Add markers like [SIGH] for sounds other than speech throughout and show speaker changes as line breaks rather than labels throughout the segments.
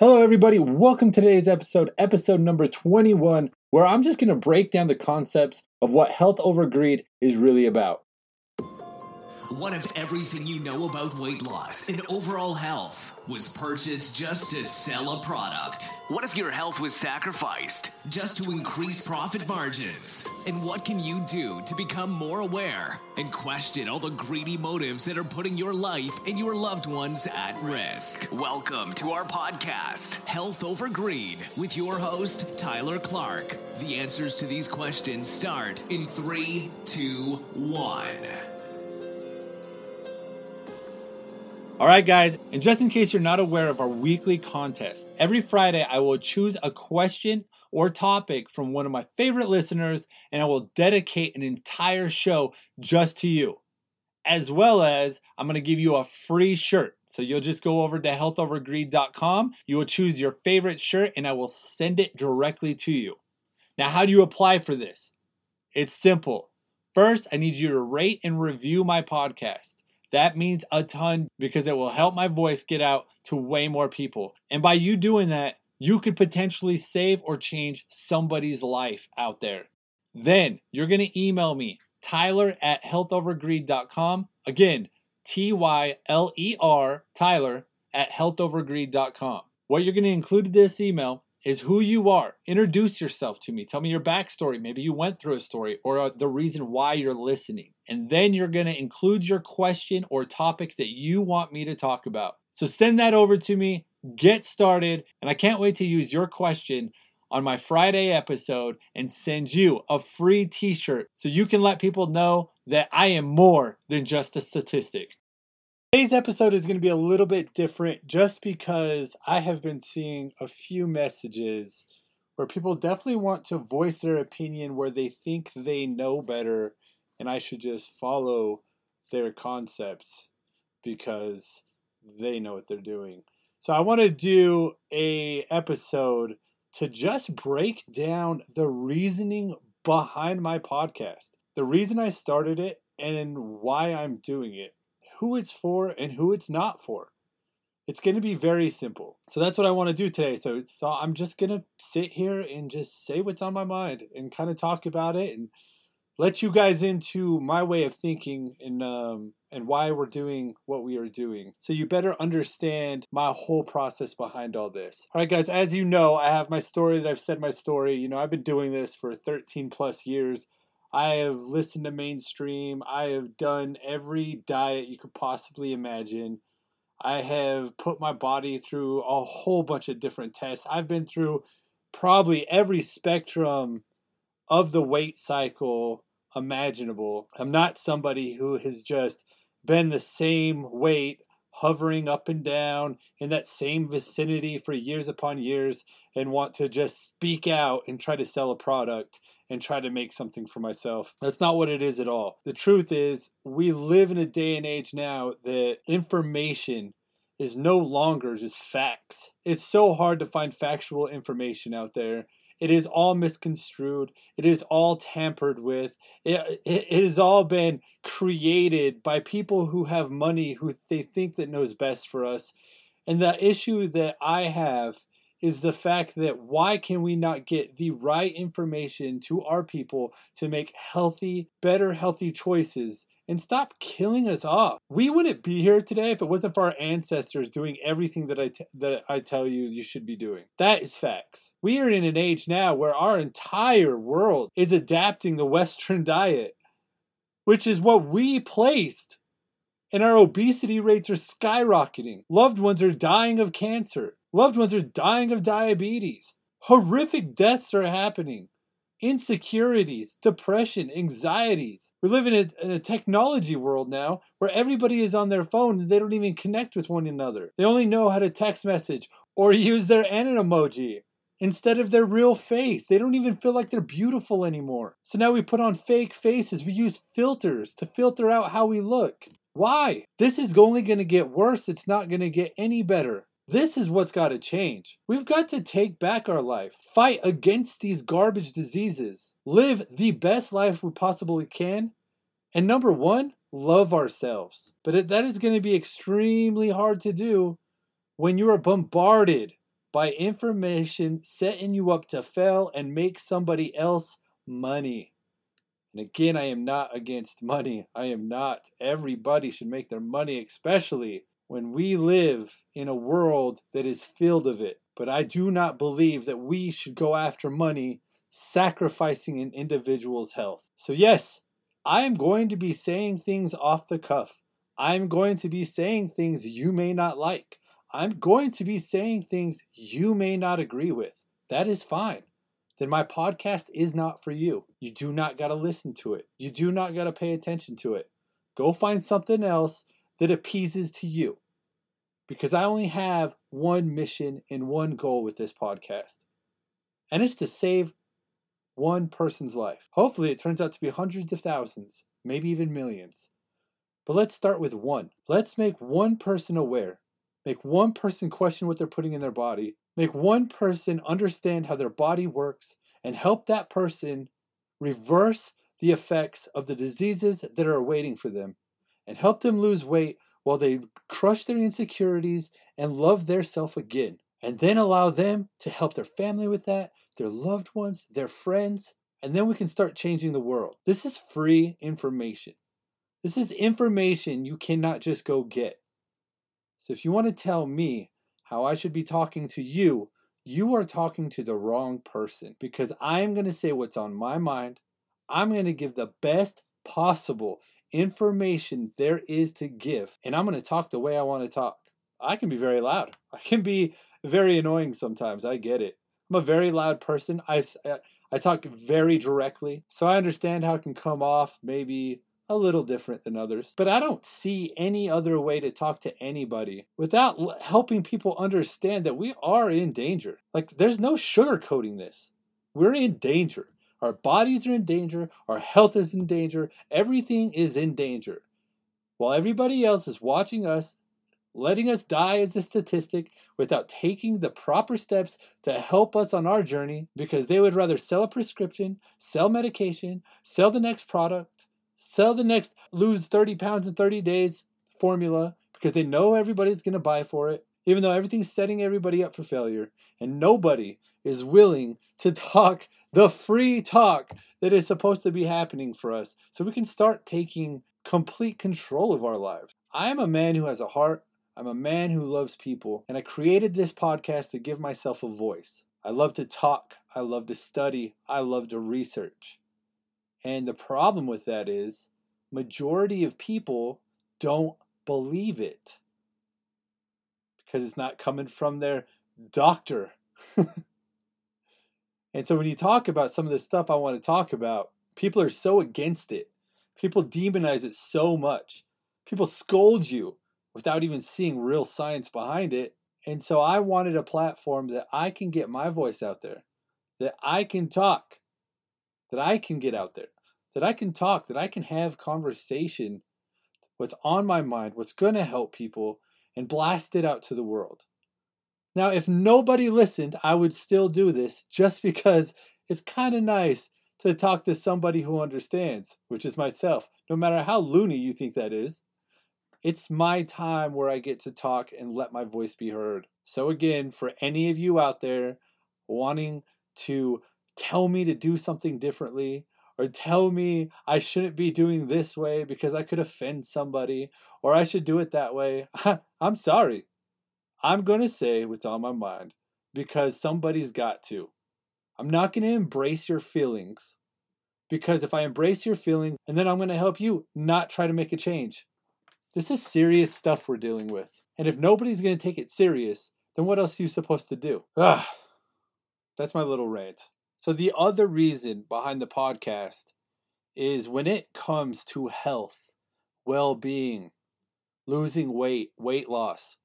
Hello, everybody. Welcome to today's episode, episode number 21, where I'm just going to break down the concepts of what health over greed is really about.
What if everything you know about weight loss and overall health was purchased just to sell a product? What if your health was sacrificed just to increase profit margins? And what can you do to become more aware and question all the greedy motives that are putting your life and your loved ones at risk? Welcome to our podcast, Health Over Greed, with your host, Tyler Clark. The answers to these questions start in three, two, one.
All right, guys, and just in case you're not aware of our weekly contest, every Friday I will choose a question or topic from one of my favorite listeners, and I will dedicate an entire show just to you. As well as, I'm going to give you a free shirt. So you'll just go over to healthovergreed.com. You will choose your favorite shirt, and I will send it directly to you. Now, how do you apply for this? It's simple. First, I need you to rate and review my podcast. That means a ton because it will help my voice get out to way more people. And by you doing that, you could potentially save or change somebody's life out there. Then you're going to email me, Tyler at healthovergreed.com. Again, T Y L E R, Tyler at healthovergreed.com. What you're going to include in this email is who you are. Introduce yourself to me. Tell me your backstory. Maybe you went through a story or the reason why you're listening. And then you're going to include your question or topic that you want me to talk about. So send that over to me. Get started. And I can't wait to use your question on my Friday episode and send you a free t shirt so you can let people know that I am more than just a statistic. Today's episode is going to be a little bit different just because I have been seeing a few messages where people definitely want to voice their opinion where they think they know better and I should just follow their concepts because they know what they're doing. So I want to do a episode to just break down the reasoning behind my podcast. The reason I started it and why I'm doing it who it's for and who it's not for. It's going to be very simple. So that's what I want to do today. So, so I'm just going to sit here and just say what's on my mind and kind of talk about it and let you guys into my way of thinking and um, and why we're doing what we are doing. So you better understand my whole process behind all this. All right, guys. As you know, I have my story that I've said my story. You know, I've been doing this for 13 plus years. I have listened to mainstream. I have done every diet you could possibly imagine. I have put my body through a whole bunch of different tests. I've been through probably every spectrum of the weight cycle imaginable. I'm not somebody who has just been the same weight hovering up and down in that same vicinity for years upon years and want to just speak out and try to sell a product and try to make something for myself. That's not what it is at all. The truth is, we live in a day and age now that information is no longer just facts. It's so hard to find factual information out there it is all misconstrued. It is all tampered with. It, it, it has all been created by people who have money who they think that knows best for us. And the issue that I have is the fact that why can we not get the right information to our people to make healthy, better healthy choices and stop killing us off? We wouldn't be here today if it wasn't for our ancestors doing everything that I t- that I tell you you should be doing. That is facts. We are in an age now where our entire world is adapting the western [LAUGHS] diet, which is what we placed and our obesity rates are skyrocketing. Loved ones are dying of cancer. Loved ones are dying of diabetes. Horrific deaths are happening. Insecurities, depression, anxieties. We live in a, in a, technology world now where everybody is on their phone and they don't even connect with one another. They only know how to text message or use their Annan emoji instead of their real face. They don't even feel like they're beautiful anymore. So now we put on fake faces. We use filters to filter out how we look. Why? This is only going to get worse. It's not going to get any better. This is what's got to change. We've got to take back our life, fight against these garbage diseases, live the best life we possibly can, and number one, love ourselves. But that is going to be extremely hard to do when you are bombarded by information setting you up to fail and make somebody else money. And again, I am not against money. I am not. Everybody should make their money, especially when we live in a world that is filled of it. But I do not believe that we should go after money sacrificing an individual's health. So, yes, I am going to be saying things off the cuff. I'm going to be saying things you may not like. I'm going to be saying things you may not agree with. That is fine. Then my podcast is not for you. You do not got to listen to it. You do not got to pay attention to it. Go find something else that appeases to you. Because I only have one mission and one goal with this podcast, and it's to save one person's life. Hopefully, it turns out to be hundreds of thousands, maybe even millions. But let's start with one. Let's make one person aware, make one person question what they're putting in their body, make one person understand how their body works, and help that person reverse the effects of the diseases that are waiting for them, and help them lose weight while they crush their insecurities and love their self again. And then allow them to help their family with that, their loved ones, their friends, and then we can start changing the world. This is free information. This is information you cannot just go get. So if you want to tell me how I should be talking to you, you are talking to the wrong person because I am going to say what's on my mind. I'm going to give the best possible information there is to give, and I'm going to talk the way I want to talk. I can be very loud. [LAUGHS] I can be very annoying sometimes. I get it. I'm a very loud person. I, uh, I talk very directly, so I understand how it can come off maybe a little different than others. But I don't see any other way to talk to anybody without helping people understand that we are in danger. Like, there's no sugarcoating this. We're in danger. Our bodies are in danger. Our health is in danger. Everything is in danger. While everybody else is watching us, letting us die as a statistic without taking the proper steps to help us on our journey because they would rather sell a prescription, sell medication, sell the next product, sell the next lose 30 pounds in 30 days formula because they know everybody's going to buy for it, even though everything's setting everybody up for failure. And nobody is willing to talk the free talk that is supposed to be happening for us so we can start taking complete control of our lives. I am a man who has a heart. I'm a man who loves people, and I created this podcast to give myself a voice. I love to talk, I love to study, I love to research. And the problem with that is majority of people don't believe it because it's not coming from their doctor. [LAUGHS] and so when you talk about some of the stuff I want to talk about, people are so against it. People demonize it so much. People scold you without even seeing real science behind it. And so I wanted a platform that I can get my voice out there, that I can talk, that I can get out there, that I can talk, that I can have conversation, what's on my mind, what's going to help people, and blast it out to the world. Now, if nobody listened, I would still do this just [LAUGHS] because it's kind of nice to talk to somebody who understands, which is myself, no matter how loony you think that is. It's my time where I get to talk and let my voice be heard. So, again, for any of you out there wanting to tell me to do something differently, or tell me I shouldn't be doing this way because I could offend somebody, or I should do it that way, [LAUGHS] I'm sorry. I'm going to say what's on my mind because somebody's got to. I'm not going to embrace your feelings because if I embrace your feelings and then I'm going to help you not try to make a change. This is serious stuff we're dealing with. And if nobody's going to take it serious, then what else are you supposed to do? Ah, that's my little rant. So, the other reason behind the podcast is when it comes to health, well being, losing weight, weight loss,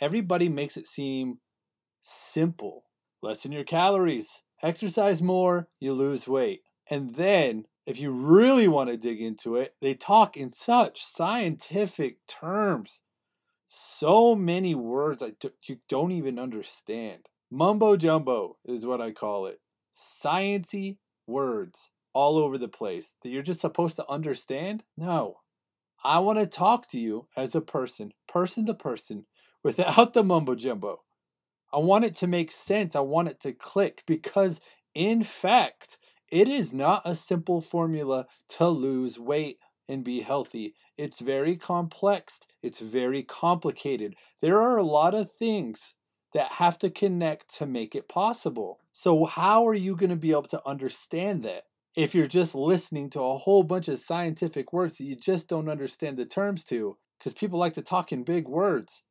everybody makes it seem simple. Lessen your calories, exercise more, you lose weight. And then if you really want to dig into it, they talk in such scientific terms. So many words I do, you don't even understand. Mumbo jumbo is what I call it. Sciency words all over the place that you're just supposed to understand? No. I want to talk to you as a person, person to person, [LAUGHS] without the mumbo jumbo. I want it to make sense. I want it to click because, in fact, it is not a simple formula to lose weight and be healthy. It's very complex, it's very complicated. There are a lot of things that have to connect to make it possible. So, how are you going to be able to understand that? If you're just listening to a whole bunch of scientific words that you just don't understand the terms to, because people like to talk in big words.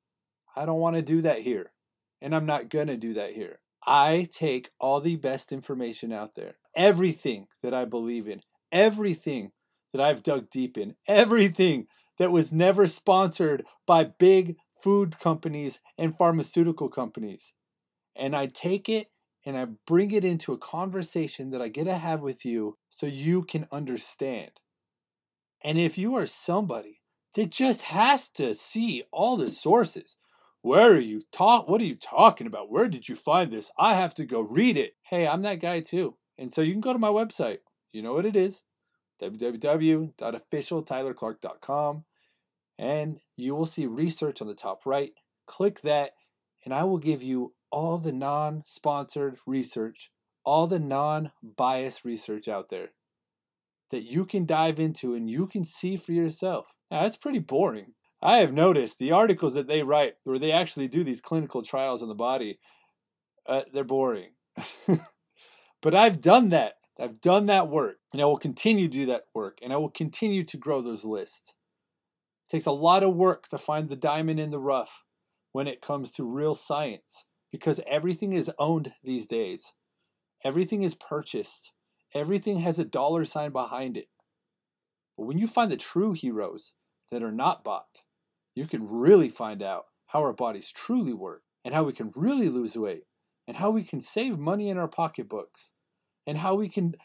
I don't want to do that here. And I'm not going to do that here. I take all the best information out there, everything that I believe in, everything that I've dug deep in, everything that was never sponsored by big food companies and pharmaceutical companies. And I take it and I bring it into a conversation that I get to have with you so you can understand. And if you are somebody that just has to see all the sources, where are you talk what are you talking about? Where did you find this? I have to go read it. Hey, I'm that guy too. And so you can go to my website. You know what it is www.officialtylerclark.com and you will see research on the top right. Click that, and I will give you all the non sponsored research, all the non biased research out there that you can dive into and you can see for yourself. Now, that's pretty boring. I have noticed the articles that they write where they actually do these clinical trials on the body, uh, they're boring. [LAUGHS] but I've done that. I've done that work, and I will continue to do that work, and I will continue to grow those lists. It takes a lot of work to find the diamond in the rough when it comes to real science because everything is owned these days. Everything is purchased. Everything has a dollar sign behind it. But when you find the true heroes that are not bought, you can really find out how our bodies truly work and how we can really lose weight and how we can save money in our pocketbooks and how we can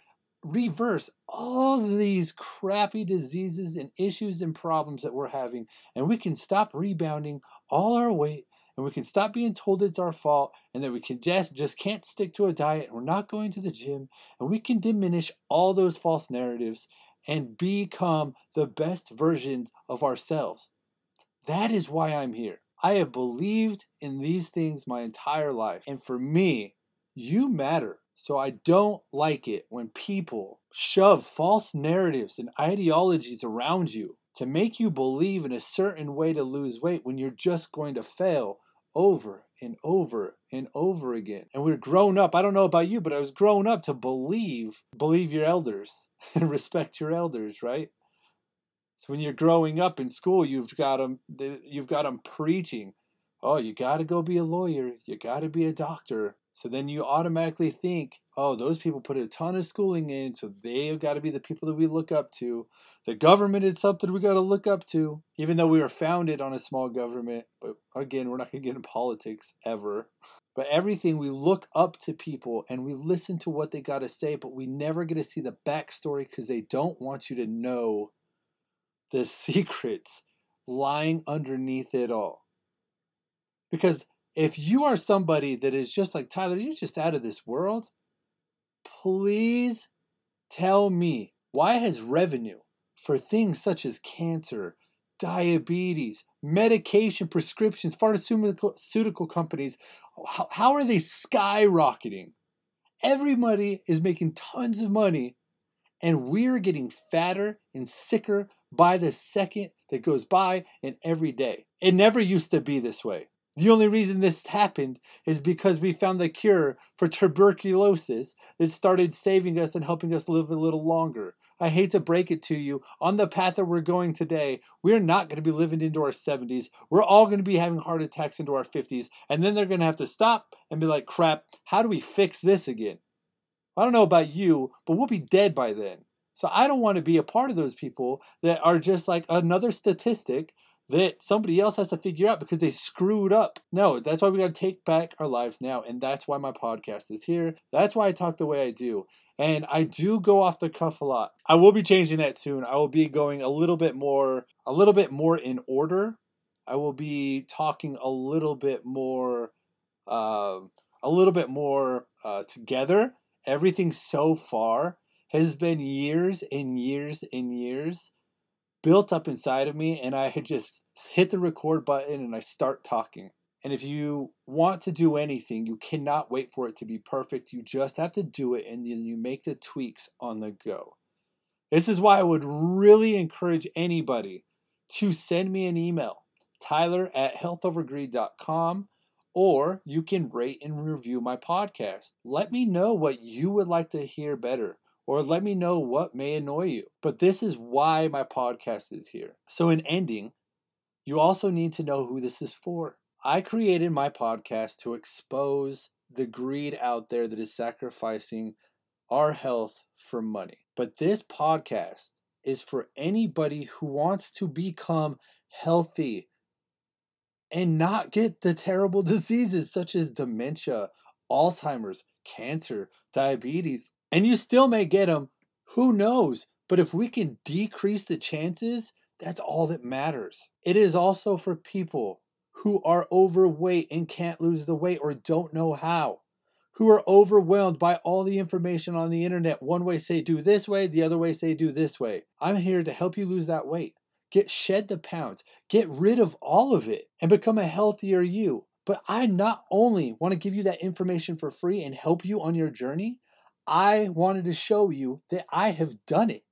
reverse all these crappy diseases and issues and problems that we're having and we can stop rebounding all our weight and we can stop being told it's our fault and that we can just just can't stick to a diet and we're not going to the gym and we can diminish all those false narratives and become the best versions of ourselves. That is why i'm here. I have believed in these things my entire life and for me you matter so I don't like it when people shove false narratives and ideologies around you to make you believe in a certain way to lose weight when you're just going to fail over and over and over again. And we're grown up. I don't know about you, but I was grown up to believe believe your elders [LAUGHS] and respect your elders, right? So when you're growing up in school, you've got them you've got them preaching, "Oh, you got to go be a lawyer, you got to be a doctor, so then you automatically think, oh, those people put a ton of schooling in, so they've got to be the people that we look up to. The government is something we got to look up to, even though we were founded on a small government. But again, we're not going to get in politics ever. But everything we look up to people and we listen to what they got to say, but we never get to see the backstory because they don't want you to know the [LAUGHS] secrets lying underneath it all. Because if you are somebody that is just like Tyler, you're just out of this world, please tell me why has revenue for things such as cancer, diabetes, medication prescriptions, pharmaceutical companies, how, how are they skyrocketing? Everybody is making tons of money, and we're getting fatter and sicker by the second that goes by and every day. It never used to be this way. The only reason this happened is because we found the cure for tuberculosis that started saving us and helping us live a little longer. I hate to break it to you. On the path that we're going today, we're not going to be living into our 70s. We're all going to be having heart attacks into our 50s. And then they're going to have to stop and be like, crap, how do we fix this again? I don't know about you, but we'll be dead by then. So I don't want to be a part of those people that are just like another statistic that somebody else has to figure out because they screwed up. No, that's why we got to take back our lives now. And that's why my podcast is here. That's why I talk the way I do. And I do go off the cuff a lot. I will be changing that soon. I will be going a little bit more, a little bit more in order. I will be talking a little bit more, uh, a little bit more uh, together. Everything so far has been years and years and years built up inside of me and I had just hit the record button and I start talking. And if you want to do anything, you cannot wait for it to be perfect. You just have to do it and then you make the tweaks on the go. This is why I would really encourage anybody to send me an email, tyler at healthovergreed.com, or you can rate and review my podcast. Let me know what you would like to hear better, or let me know what may annoy you. But this is why my podcast is here. So, in ending, you also need to know who this is for. I created my podcast to expose the greed out there that is sacrificing our health for money. But this podcast is for anybody who wants to become healthy and not get the terrible [LAUGHS] diseases such as dementia, Alzheimer's, cancer, diabetes. And you still may get them. Who knows? But if we can decrease the chances, that's all that matters. It is also for people who are overweight and can't lose the weight or don't know how who are overwhelmed by all the information on the internet. One way say do this way, the other way say do this way. I'm here to help you lose that weight. Get shed the pounds, get rid of all of it, and become a healthier you. But I not only want to give you that information for free and help you on your journey, I wanted to show you that I have done it.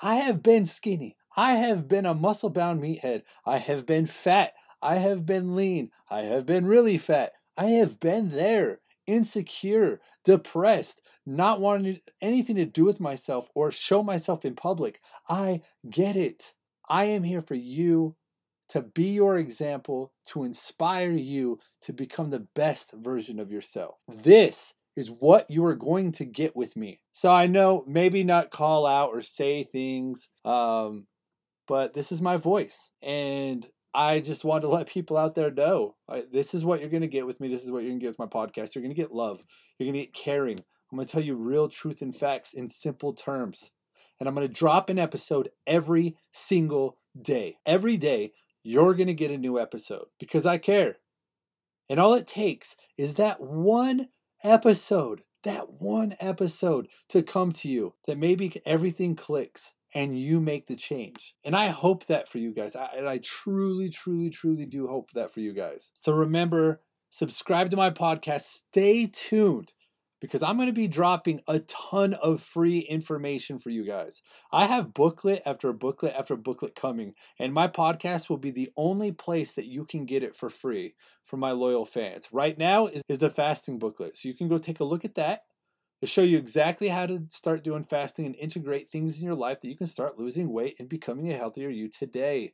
I have been skinny. I have been a muscle bound meathead. I have been fat. I have been lean. I have been really fat. I have been there insecure, depressed, not wanting anything to do with myself or show myself in public. I get it. I am here for you to be your example, to inspire you to become the best version of yourself. This is what you are going to get with me. So I know maybe not call out or say things, um, but this is my voice. And I just want to [LAUGHS] let people out there know this is what you're going to get with me. This is what you're going to get with my podcast. You're going to get love. You're going to get caring. I'm going to tell you real truth and facts in simple terms. And I'm going to drop an episode every single day. Every day, you're going to get a new episode because I care. And all it takes is that one episode, that one episode to come to you that maybe everything clicks and you make the change. And I hope that for you guys. I, and I truly, truly, truly do hope that for you guys. So remember, subscribe to my podcast. Stay tuned because I'm going to be dropping a ton of free information for you guys. I have booklet after booklet after booklet coming, and my podcast will be the only place that you can get it for free for my loyal fans. Right now is, is the fasting booklet. So you can go take a look at that to show you exactly how to start doing fasting and integrate things in your life that you can start losing weight and becoming a healthier you today.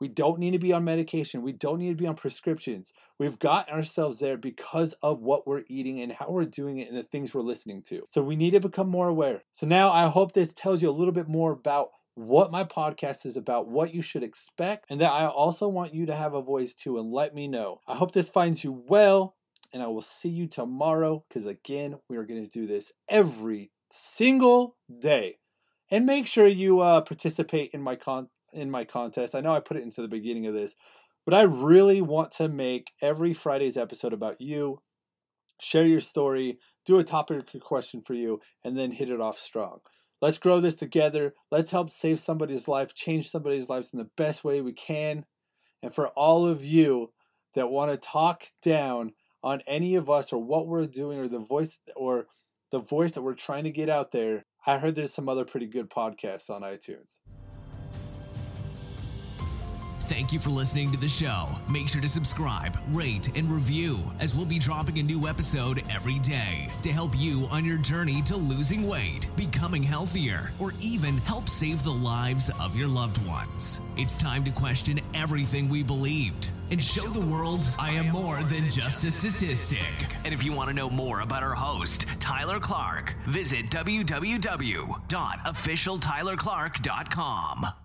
We don't need to be on medication. We don't need to be on prescriptions. We've got ourselves there because of what we're eating and how we're doing it and the things we're listening to. So we need to become more aware. So now I hope this tells you a little bit more about what my podcast is about, what you should expect, and that I also want you to have a voice too and let me know. I hope this finds you well and I will see you tomorrow because, again, we are going to do this every single day. And make sure you uh, participate in my con in my contest. I know I put it into the beginning of this, but I really want to make every Friday's episode about you. Share your story, do a topic or question for you, and then hit it off strong. Let's grow this together. Let's help save somebody's life, change somebody's lives in the best way we can. And for all of you that want to talk down on any of us or what we're doing or the voice or the voice that we're trying to get out there, I heard there's some other pretty good podcasts on iTunes.
Thank you for listening to the show. Make sure to subscribe, rate, and review, as we'll be dropping a new episode every day to help you on your journey to losing weight, becoming healthier, or even help save the lives of your loved ones. It's time to question everything we believed and show the world I am more than just a statistic. And if you want to know more about our host, Tyler Clark, visit www.officialtylerclark.com.